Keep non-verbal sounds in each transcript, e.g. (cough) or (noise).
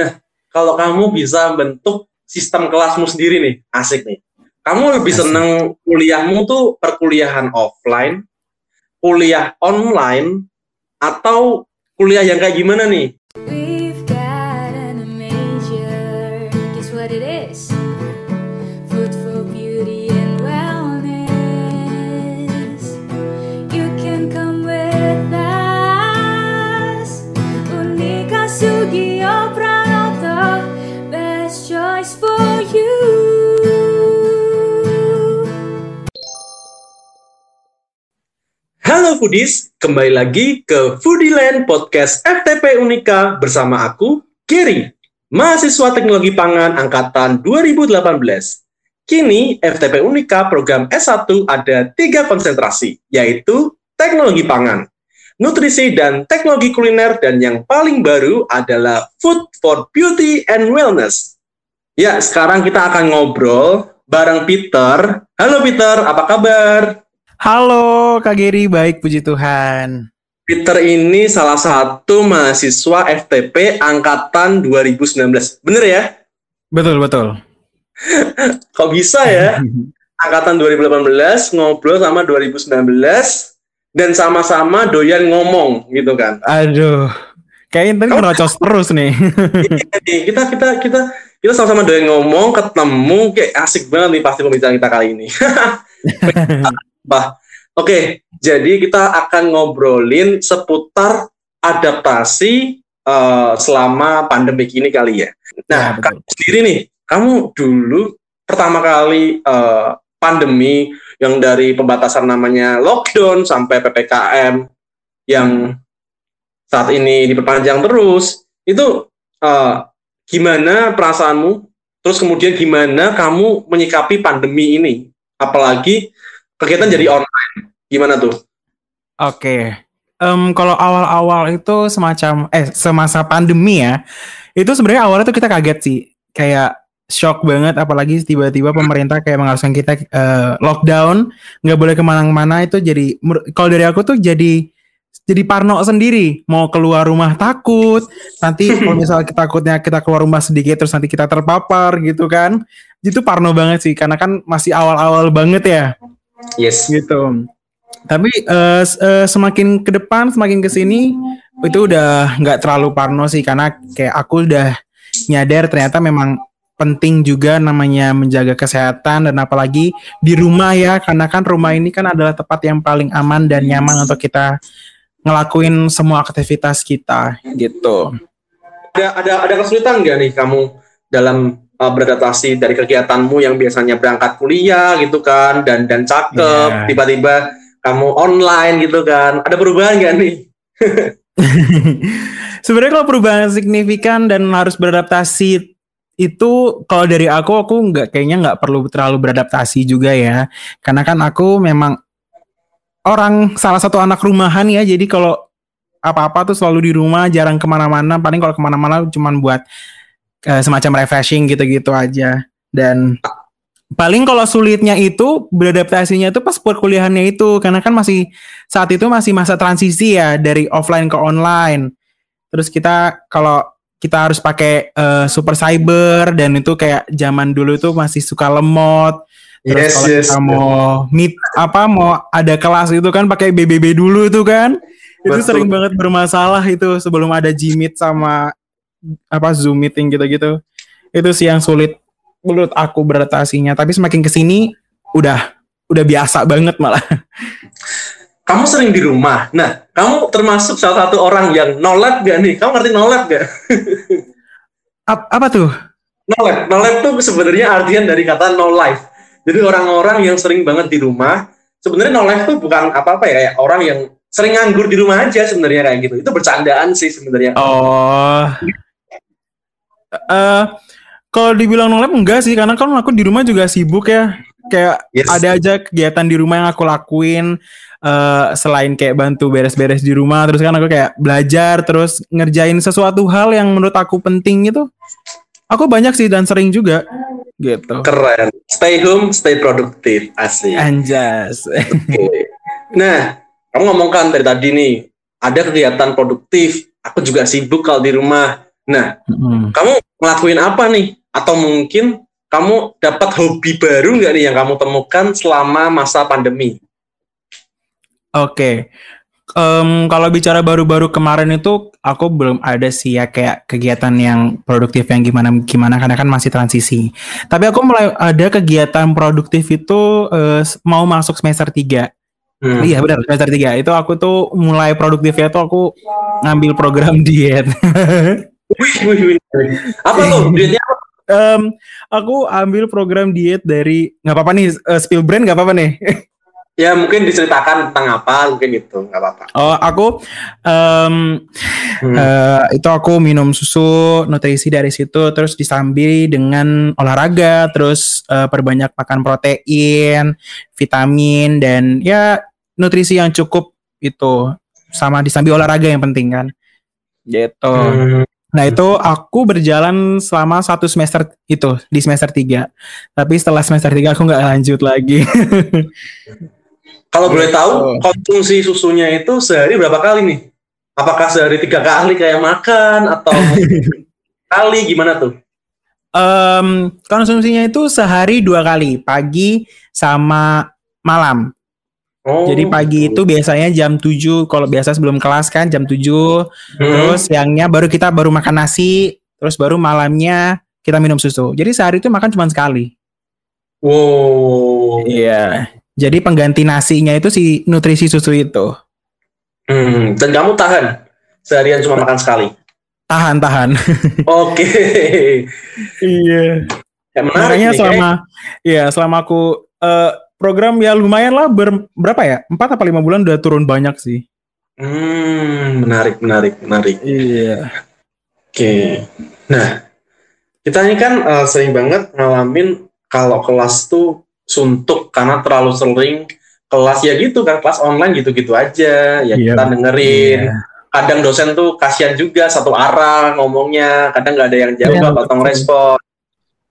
Nah, kalau kamu bisa bentuk sistem kelasmu sendiri nih, asik nih. Kamu lebih Asik. seneng kuliahmu tuh perkuliahan offline, kuliah online, atau kuliah yang kayak gimana nih? Halo Foodies, kembali lagi ke Foodieland Podcast FTP Unika bersama aku, Gary, mahasiswa teknologi pangan angkatan 2018. Kini FTP Unika program S1 ada tiga konsentrasi, yaitu teknologi pangan, nutrisi dan teknologi kuliner, dan yang paling baru adalah food for beauty and wellness. Ya, sekarang kita akan ngobrol bareng Peter. Halo Peter, apa kabar? Halo Kak Geri, baik puji Tuhan. Peter ini salah satu mahasiswa FTP angkatan 2019. Bener ya? Betul, betul. (laughs) Kok bisa ya? (laughs) Angkatan 2018 ngobrol sama 2019 dan sama-sama doyan ngomong gitu kan. Aduh, kayaknya tadi ngerocos terus nih. Iya nih, kita kita kita kita sama-sama doyan ngomong, ketemu kayak asik banget nih pasti pembicaraan kita kali ini. (laughs) Bah, oke, jadi kita akan ngobrolin seputar adaptasi eh, selama pandemi ini kali ya. Nah, Ya, kamu sendiri nih, kamu dulu pertama kali eh, pandemi yang dari pembatasan namanya lockdown sampai ppkm yang saat ini diperpanjang terus, itu eh, gimana perasaanmu? Terus kemudian gimana kamu menyikapi pandemi ini? Apalagi kegiatan jadi online. Gimana tuh? Oke. Em, kalau awal-awal itu semacam eh semasa pandemi ya, itu sebenarnya awalnya tuh kita kaget sih, kayak shock banget, apalagi tiba-tiba pemerintah kayak mengharuskan kita eh, lockdown, nggak boleh ke mana-mana itu jadi, kalau dari aku tuh jadi jadi parno sendiri, mau keluar rumah takut, nanti (laughs) kalau misalnya kita takutnya kita keluar rumah sedikit terus nanti kita terpapar gitu kan, itu parno banget sih, karena kan masih awal-awal banget ya Yes. gitu. Tapi eh, s- eh, semakin ke depan, semakin ke sini itu udah nggak terlalu parno sih karena kayak aku udah nyadar ternyata memang penting juga namanya menjaga kesehatan dan apalagi di rumah ya karena kan rumah ini kan adalah tempat yang paling aman dan nyaman untuk kita ngelakuin semua aktivitas kita gitu. Ada ada ada kesulitan nggak nih kamu dalam uh, beradaptasi dari kegiatanmu yang biasanya berangkat kuliah gitu kan dan dan cakep Iya. tiba-tiba kamu online gitu kan ada perubahan nggak nih? (laughs) Sebenarnya kalau perubahan signifikan dan harus beradaptasi itu kalau dari aku aku nggak kayaknya nggak perlu terlalu beradaptasi juga ya karena kan aku memang orang salah satu anak rumahan ya jadi kalau apa-apa tuh selalu di rumah jarang ke mana-mana paling kalau ke mana-mana cuman buat eh, semacam refreshing gitu-gitu aja. Dan paling kalau sulitnya itu beradaptasinya itu pas perkuliahannya itu. Karena kan masih saat itu masih masa transisi ya dari offline ke online. Terus kita kalau kita harus pakai eh, super cyber dan itu kayak zaman dulu itu masih suka lemot. Terus Yes, kalau yes. kita mau meet apa mau ada kelas itu kan pakai BBB dulu itu kan. Itu Betul. sering banget bermasalah itu sebelum ada Gmeet sama apa Zoom meeting gitu-gitu itu sih yang sulit menurut aku beradaptasinya tapi semakin ke sini udah udah biasa banget malah (laughs) Kamu sering di rumah. Nah, kamu termasuk salah satu orang yang no lab gak nih? Kamu ngerti no lab gak? (laughs) Ap- apa tuh No lab, no lab tuh sebenarnya artian dari kata no life. Jadi orang-orang yang sering banget di rumah, sebenarnya no life tuh bukan apa-apa ya, kayak orang yang sering nganggur di rumah aja sebenarnya kayak gitu. Itu bercandaan sih sebenarnya. Oh. Eh kalau dibilang nolep enggak sih karena kan aku di rumah juga sibuk ya. Kayak Yes. ada aja kegiatan di rumah yang aku lakuin eh selain kayak bantu beres-beres di rumah terus kan aku kayak belajar terus ngerjain sesuatu hal yang menurut aku penting gitu. Aku banyak sih dan sering juga gitu. Keren. Stay home, stay productive. Asik. Anjas. Oke. Nah, kamu ngomongkan dari tadi nih, ada kegiatan produktif. Aku juga sibuk kalau di rumah. Nah, Mm-mm. kamu ngelakuin apa nih? Atau mungkin kamu dapat hobi baru nggak nih yang kamu temukan selama masa pandemi? Oke. Em, kalau bicara baru-baru kemarin itu aku belum ada sih ya kayak kegiatan yang produktif yang gimana gimana karena kan masih transisi. Tapi aku mulai ada kegiatan produktif itu eh, mau masuk semester 3. Hmm. Iya benar semester 3. Itu aku tuh mulai produktifnya tuh aku ngambil program (laughs) diet. Apa tuh? Duitnya apa? Em, aku ambil program diet dari nggak apa-apa nih eh, spill brand nggak apa-apa nih. Ya mungkin diceritakan tentang apa, mungkin gitu, nggak apa-apa. Oh aku em, Hmm. Eh, itu aku minum susu nutrisi dari situ terus disambi dengan olahraga terus eh, perbanyak makan protein vitamin dan ya nutrisi yang cukup itu sama disambi olahraga yang penting kan gitu Hmm. Nah itu aku berjalan selama satu semester itu di semester 3 tapi setelah semester 3 aku nggak lanjut lagi Kalau boleh tahu, Oh. konsumsi susunya itu sehari berapa kali nih? Apakah sehari tiga kali kayak makan atau (laughs) kali gimana tuh? Em, konsumsinya itu sehari dua kali pagi sama malam Oh, Jadi pagi itu biasanya jam 7 kalau biasa sebelum kelas kan jam 7 Hmm. terus siangnya baru kita baru makan nasi terus baru malamnya kita minum susu. Jadi sehari itu makan cuma sekali. Wow. Iya. Jadi pengganti nasinya itu si nutrisi susu itu. Hmm, Dan kamu tahan seharian cuma makan sekali. Tahan tahan. (laughs) Oke. iya. Ya, Makanya selama ya selama aku eh, program ya lumayan lah ber, berapa ya? 4 apa 5 bulan udah turun banyak sih. Hmm, menarik, menarik, menarik. Iya. Oke. Nah, kita ini kan eh, sering banget ngalamin kalau kelas tuh suntuk karena terlalu sering kelas ya gitu kan kelas online gitu-gitu aja ya Iya. kita dengerin Iya. kadang dosen tuh kasihan juga satu arah ngomongnya kadang nggak ada yang jawab Iya, atau betul. respon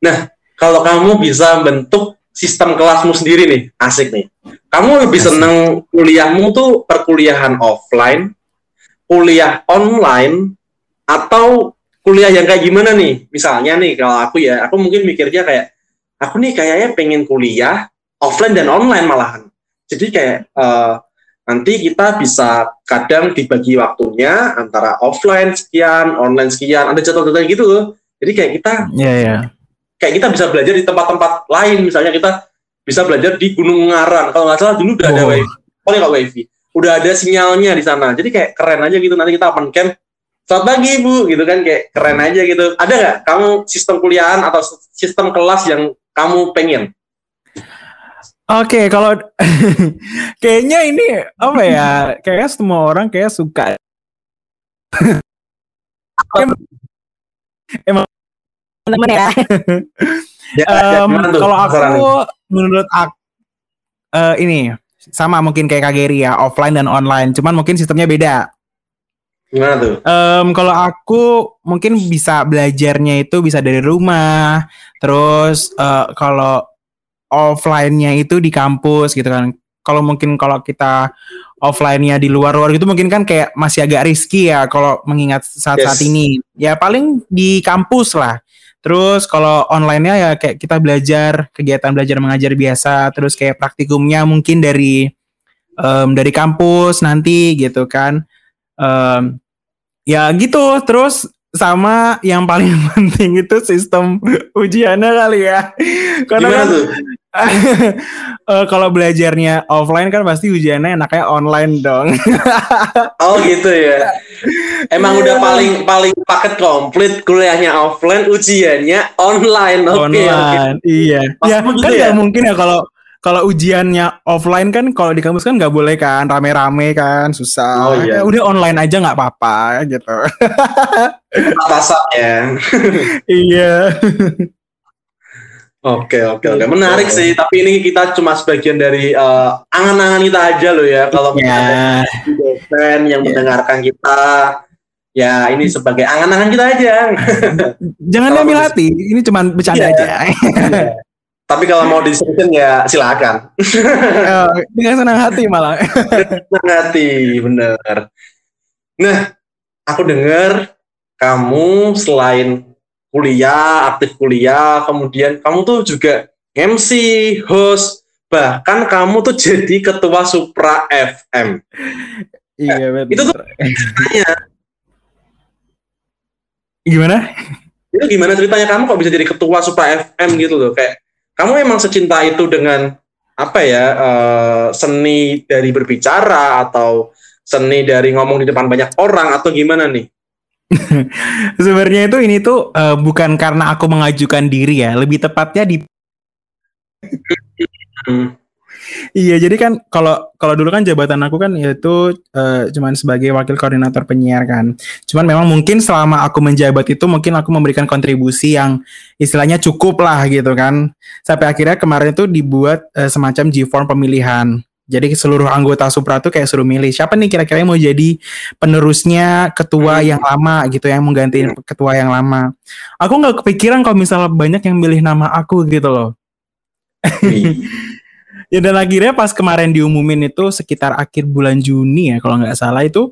nah kalau kamu bisa bentuk sistem kelasmu sendiri nih asik nih kamu lebih Asik. seneng kuliahmu tuh perkuliahan offline kuliah online atau kuliah yang kayak gimana nih misalnya nih kalau aku ya aku mungkin mikirnya kayak aku nih kayaknya pengen kuliah offline dan online malahan jadi kayak eh, nanti kita bisa kadang dibagi waktunya antara offline sekian, online sekian, ada jadwal-jadwal gitu loh. Jadi kayak kita Iya, iya. Kayak kita bisa belajar di tempat-tempat lain, misalnya kita bisa belajar di Gunung Ngaran. Kalau nggak salah dulu udah ada Oh. wifi, paling nggak wifi, udah ada sinyalnya di sana. Jadi kayak keren aja gitu. Nanti kita open camp. Selamat pagi bu, gitu kan kayak keren aja gitu. Ada nggak kamu sistem kuliahan atau sistem kelas yang kamu pengen? Oke, kalau (laughs) kayaknya ini apa ya? Kayaknya semua orang kayak suka. Em- Emang temen (laughs) ya Ya, ya, tuh kalau aku menurut aku eh, ini sama mungkin kayak Kak Geri ya, offline dan online. Cuman mungkin sistemnya beda. gimana tuh? Em, kalau aku mungkin bisa belajarnya itu bisa dari rumah. Terus eh, kalau offline-nya itu di kampus gitu kan. Kalau mungkin kalau kita offline-nya di luar-luar gitu mungkin kan kayak masih agak risky ya kalau mengingat saat-saat Yes. ini. Ya paling di kampus lah. Terus kalau online-nya ya kayak kita belajar kegiatan belajar mengajar biasa, terus kayak praktikumnya mungkin dari em, dari kampus nanti gitu kan. Em, ya gitu, terus sama yang paling (laughs) penting itu sistem ujiannya kali ya. Karena Gimana kan tuh? (laughs) eh, kalau belajarnya offline kan pasti ujiannya enaknya online dong. (laughs) Oh gitu ya. Emang Iya. udah paling paling paket komplit kuliahnya offline, ujiannya online. Oke, oke. online. Iya. Ya kan ya? mungkin ya kalau kalau ujiannya offline kan kalau di kampus kan nggak boleh kan rame-rame kan susah. Oh, iya. Ya udah online aja nggak apa-apa gitu. Atasannya. (laughs) iya. Oke, oke, oke. Gitu. Menarik sih. Tapi ini kita cuma sebagian dari eh, angan-angan kita aja loh ya. Kalau mungkin ada dosen yang Iya. mendengarkan kita, ya ini sebagai angan-angan kita aja. (laughs) Jangan bagus. hati. Ini cuma bercanda Iya. aja. Tapi kalau mau diseriusin ya silakan. Eh, (laughs) Dengan senang hati malah. (laughs) Senang hati, bener. Nah, aku dengar kamu selain kuliah, aktif kuliah, kemudian kamu tuh juga MC, host, bahkan kamu tuh jadi ketua Supra FM. Iya betul. Itu tuh ceritanya. Gimana? Itu gimana ceritanya kamu kok bisa jadi ketua Supra FM gitu loh? Kayak kamu emang secinta itu dengan apa ya eh, seni dari berbicara atau seni dari ngomong di depan banyak orang atau gimana nih? (laughs) Sebenarnya itu ini tuh eh, bukan karena aku mengajukan diri ya, lebih tepatnya di. Iya, jadi kan kalau kalau dulu kan jabatan aku kan yaitu eh, cuman sebagai wakil koordinator penyiar kan. Cuman memang mungkin selama aku menjabat itu mungkin aku memberikan kontribusi yang istilahnya cukup lah gitu kan. Sampai akhirnya kemarin itu dibuat eh, semacam G-form pemilihan. Jadi seluruh anggota Supra tuh kayak suruh milih siapa nih kira-kira yang mau jadi penerusnya ketua yang lama gitu yang menggantiin ketua yang lama. Aku nggak kepikiran kalau misalnya banyak yang milih nama aku gitu loh. (laughs) Ya dan akhirnya pas kemarin diumumin itu sekitar akhir bulan Juni ya kalau nggak salah itu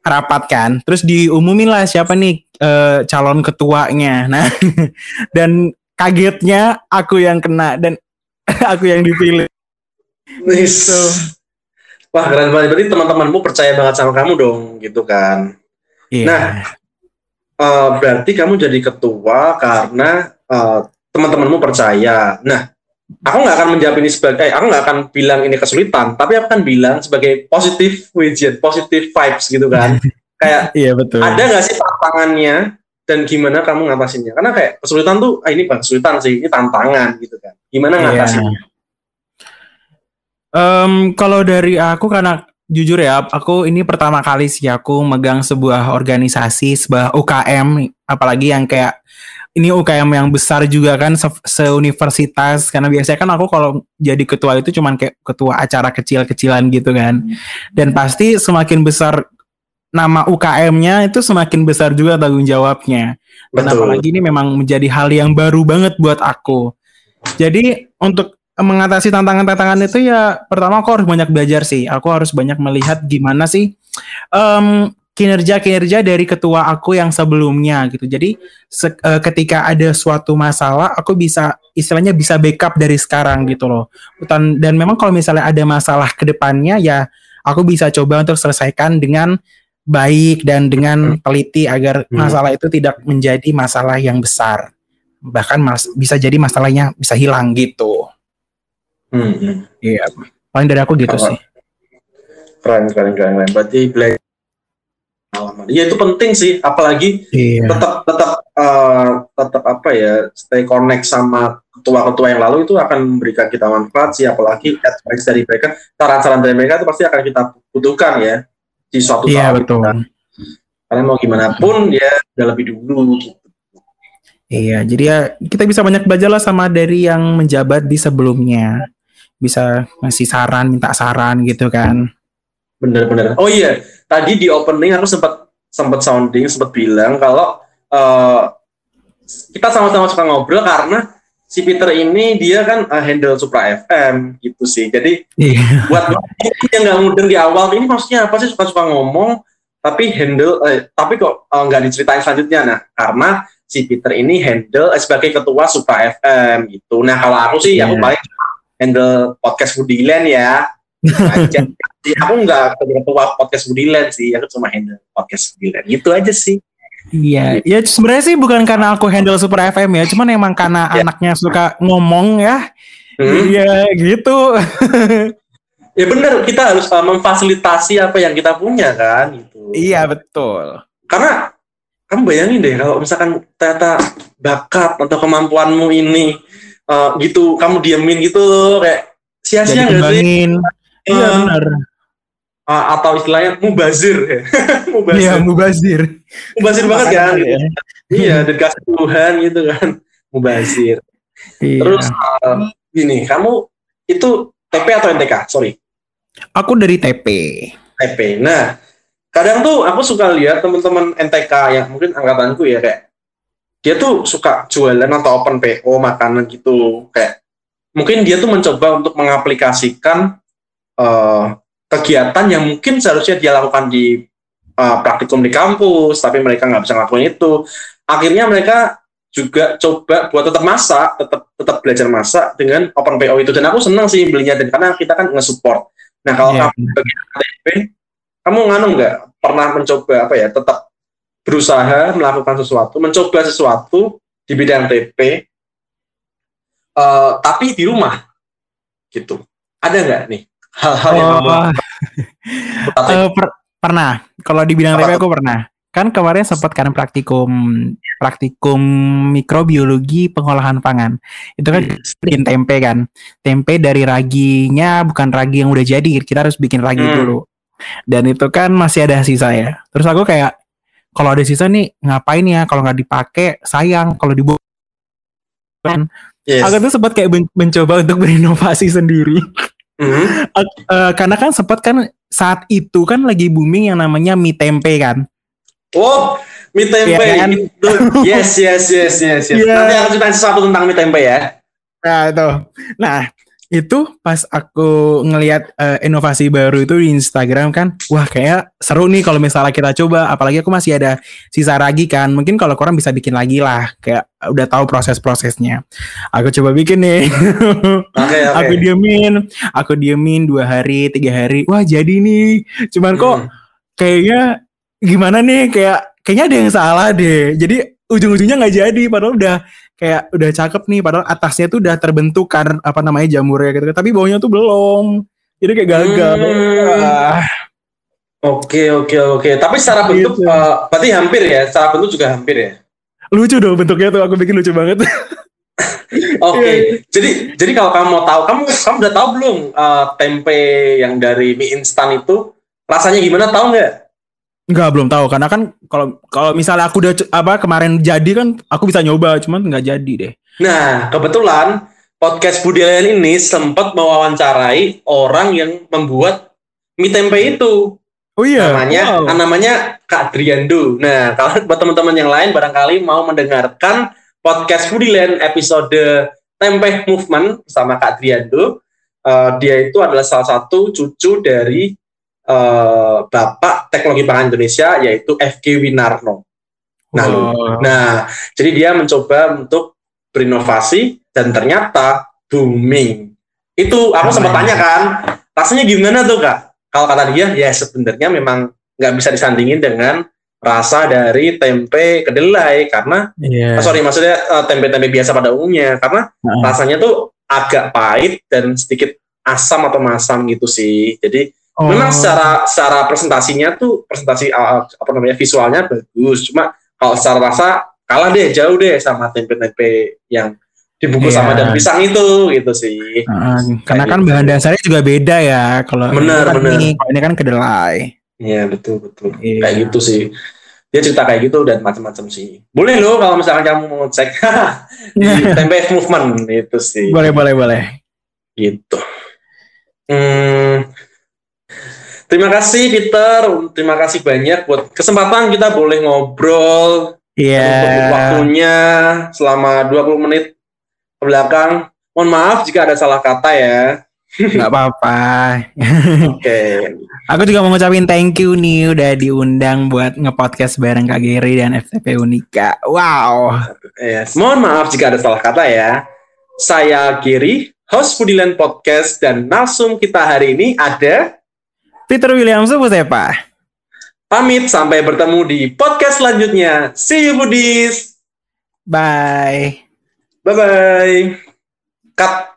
rapat kan. Terus diumumin lah siapa nih eh, calon ketuanya. Nah (laughs) dan kagetnya aku yang kena dan (laughs) aku yang dipilih. Wis. Wah keren banget. Berarti teman-temanmu percaya banget sama kamu dong, gitu kan? Iya. Nah. Eh, berarti kamu jadi ketua karena eh, teman-temanmu percaya. Nah, aku nggak akan menjawab ini sebagai, eh, aku nggak akan bilang ini kesulitan, tapi aku akan bilang sebagai positif widget, positif vibes gitu kan. (laughs) Kayak iya betul. ada nggak sih tantangannya dan gimana kamu ngatasinnya? Karena kayak kesulitan tuh, ah, ini bukan kesulitan sih, ini tantangan gitu kan. Gimana Iya. ngatasinnya? Em, kalau dari aku karena jujur ya, aku ini pertama kali sih aku megang sebuah organisasi, sebuah UKM, apalagi yang kayak ini UKM yang besar juga kan se- seuniversitas karena biasanya kan aku kalau jadi ketua itu cuman kayak ketua acara kecil-kecilan gitu kan. Dan pasti semakin besar nama UKM-nya itu semakin besar juga tanggung jawabnya. Dan Betul. apalagi ini memang menjadi hal yang baru banget buat aku. Jadi untuk mengatasi tantangan-tantangan itu ya pertama aku harus banyak belajar sih. Aku harus banyak melihat gimana sih em, kinerja-kinerja dari ketua aku yang sebelumnya gitu. Jadi se- eh, ketika ada suatu masalah aku bisa istilahnya bisa backup dari sekarang gitu loh. Dan, dan memang kalau misalnya ada masalah ke depannya ya aku bisa coba untuk selesaikan dengan baik dan dengan teliti agar Hmm. masalah itu tidak menjadi masalah yang besar. Bahkan mas, bisa jadi masalahnya bisa hilang gitu. Hmm. Iya. Paling dari aku gitu Apa? sih. Keren, keren, keren, keren. Berarti belajar pengalaman. Iya itu penting sih, apalagi Iya. tetap tetap eh, tetap apa ya stay connect sama ketua-ketua yang lalu itu akan memberikan kita manfaat sih apalagi advice dari mereka saran-saran dari mereka itu pasti akan kita butuhkan ya di suatu Iya saat betul. kan. karena mau gimana pun ya udah lebih dulu gitu. Iya, jadi ya kita bisa banyak belajar lah sama dari yang menjabat di sebelumnya. Bisa ngasih saran, minta saran gitu kan. bener-bener oh iya tadi di opening aku sempat sempat sounding sempat bilang kalau eh, kita sama-sama suka ngobrol karena si Peter ini dia kan eh, handle Supra FM gitu sih jadi Iya. buat (laughs) yang nggak mudeng di awal ini maksudnya apa sih suka-suka ngomong tapi handle eh, tapi kok eh, nggak diceritain selanjutnya nah karena si Peter ini handle eh, sebagai ketua Supra FM gitu nah kalau aku sih aku Iya. paling handle podcast Budiland ya aja Sih, (laughs) aku nggak jadi ketua podcast Budiland sih aku cuma handle podcast Budiland gitu aja sih Iya, ya sebenarnya sih bukan karena aku handle Super FM ya, cuman emang karena Iya. anaknya suka ngomong ya. Hmm. Iya, gitu. (laughs) ya bener kita harus uh, memfasilitasi apa yang kita punya kan gitu iya, betul. karena kamu bayangin deh kalau misalkan ternyata bakat atau kemampuanmu ini uh, gitu kamu diamin gitu loh kayak sia-sia nggak sih. Iya, Eh, benar. uh, atau istilahnya mubazir ya (laughs) mubazir Iya, mubazir. mubazir banget kan gitu. iya dan kasih Tuhan gitu kan mubazir Iya. terus uh, gini kamu itu TP atau NTK sorry aku dari TP. TP. Nah, kadang tuh aku suka lihat teman-teman NTK yang mungkin angkatanku ya kayak dia tuh suka jualan atau open PO makanan gitu kayak mungkin dia tuh mencoba untuk mengaplikasikan eh, kegiatan yang mungkin seharusnya dia lakukan di uh, praktikum di kampus, tapi mereka nggak bisa ngelakuin itu. Akhirnya mereka juga coba buat tetap masak, tetap tetap belajar masak dengan open PO itu. Dan aku senang sih belinya dan karena kita kan nge-support. Nah kalau Iya, kamu bagi kamu nganu nggak pernah mencoba apa ya tetap berusaha melakukan sesuatu, mencoba sesuatu di bidang TP, eh, tapi di rumah gitu. Ada nggak nih hal-hal yang kamu Oh, lakukan? (laughs) eh, per- pernah. Kalau di bidang Apa TP aku pernah. Kan kemarin sempat kan praktikum praktikum mikrobiologi pengolahan pangan. Itu kan bikin tempe kan. Tempe dari raginya bukan ragi yang udah jadi, kita harus bikin ragi Hmm. dulu. Dan itu kan masih ada sisa ya. Terus aku kayak kalau ada sisa nih ngapain ya? Kalau nggak dipakai sayang. Kalau dibuang kan. Yes. Aku tuh sempat kayak men- mencoba untuk berinovasi sendiri. (laughs) Mhm. Eh, karena kan sempat kan saat itu kan lagi booming yang namanya mie tempe kan. Oh, mie tempe Iya kan? Yes, yes, yes, yes, yes. (laughs) Iya. Nanti aku ceritain sesuatu tentang mie tempe ya. Nah itu. Nah itu pas aku ngelihat eh, inovasi baru itu di Instagram kan, wah kayak seru nih kalau misalnya kita coba. Apalagi aku masih ada sisa ragi kan. Mungkin kalau kurang bisa bikin lagi lah. Kayak udah tahu proses-prosesnya. Aku coba bikin nih. (laughs) Oke, oke. aku diemin, aku diemin dua hari, tiga hari. Wah jadi nih. Cuman kok Hmm. kayaknya gimana nih kayak kayaknya ada yang salah deh jadi ujung-ujungnya nggak jadi padahal udah kayak udah cakep nih padahal atasnya tuh udah terbentuk kan apa namanya jamurnya gitu tapi bawahnya tuh belum jadi kayak gagal Hmm. Oke, oke, oke. Tapi secara bentuk, Gitu. eh, berarti hampir ya. Secara bentuk juga hampir ya. lucu dong bentuknya tuh aku bikin lucu banget (laughs) Oke, Iya. jadi jadi kalau kamu mau tahu, kamu kamu udah tahu belum eh, tempe yang dari mie instan itu rasanya gimana? Tahu nggak? Nggak belum tahu karena kan kalau kalau misalnya aku udah apa kemarin jadi kan aku bisa nyoba cuman nggak jadi deh Nah, kebetulan podcast Budilayan ini sempat mewawancarai orang yang membuat mie tempe itu. oh iya namanya Wow. namanya Kak Driando. Nah, (laughs) kalau buat teman-teman yang lain barangkali mau mendengarkan podcast Foodieland episode Tempe Movement bersama Kak Driando, eh, dia itu adalah salah satu cucu dari eh, Bapak Teknologi Pangan Indonesia yaitu FG Winarno. Nah, Wow. Nah, jadi dia mencoba untuk berinovasi dan ternyata booming. Itu aku sempat tanya kan, rasanya gimana tuh kak? Kalau kata dia, ya sebenarnya memang nggak bisa disandingin dengan rasa dari tempe kedelai karena, Iya. ah, sorry maksudnya eh, tempe-tempe biasa pada umumnya karena Heeh. rasanya tuh agak pahit dan sedikit asam atau masam gitu sih. Jadi Oh. memang secara secara presentasinya tuh presentasi uh, apa namanya visualnya bagus. Cuma kalau secara rasa kalah deh jauh deh sama tempe-tempe yang dibungkus Iya. sama daun pisang itu gitu sih. Heeh, karena Kayak kan gitu. bahan dasarnya juga beda ya kalau ini Benar, kan ini kan kedelai. Iya betul betul. Iya. kayak gitu sih. Dia cerita kayak gitu dan macam-macam sih. Boleh loh kalau misalkan kamu mau cek (laughs) di (laughs) tempe movement itu sih. Boleh boleh boleh. Gitu. Hmm, terima kasih Peter, terima kasih banyak buat kesempatan kita boleh ngobrol Iya. untuk waktunya selama 20 menit ke belakang. Mohon maaf jika ada salah kata ya. nggak apa-apa. Oke. Aku juga mau ngucapin thank you nih udah diundang buat ngepodcast bareng Kak Geri dan FTP Unika. Wow. Yes. Mohon maaf jika ada salah kata ya. Saya Giri, host Foodieland Podcast dan narsum kita hari ini ada Peter William Subusepa. pamit sampai bertemu di podcast selanjutnya. See you Foodies. Bye. Bye bye. Cut.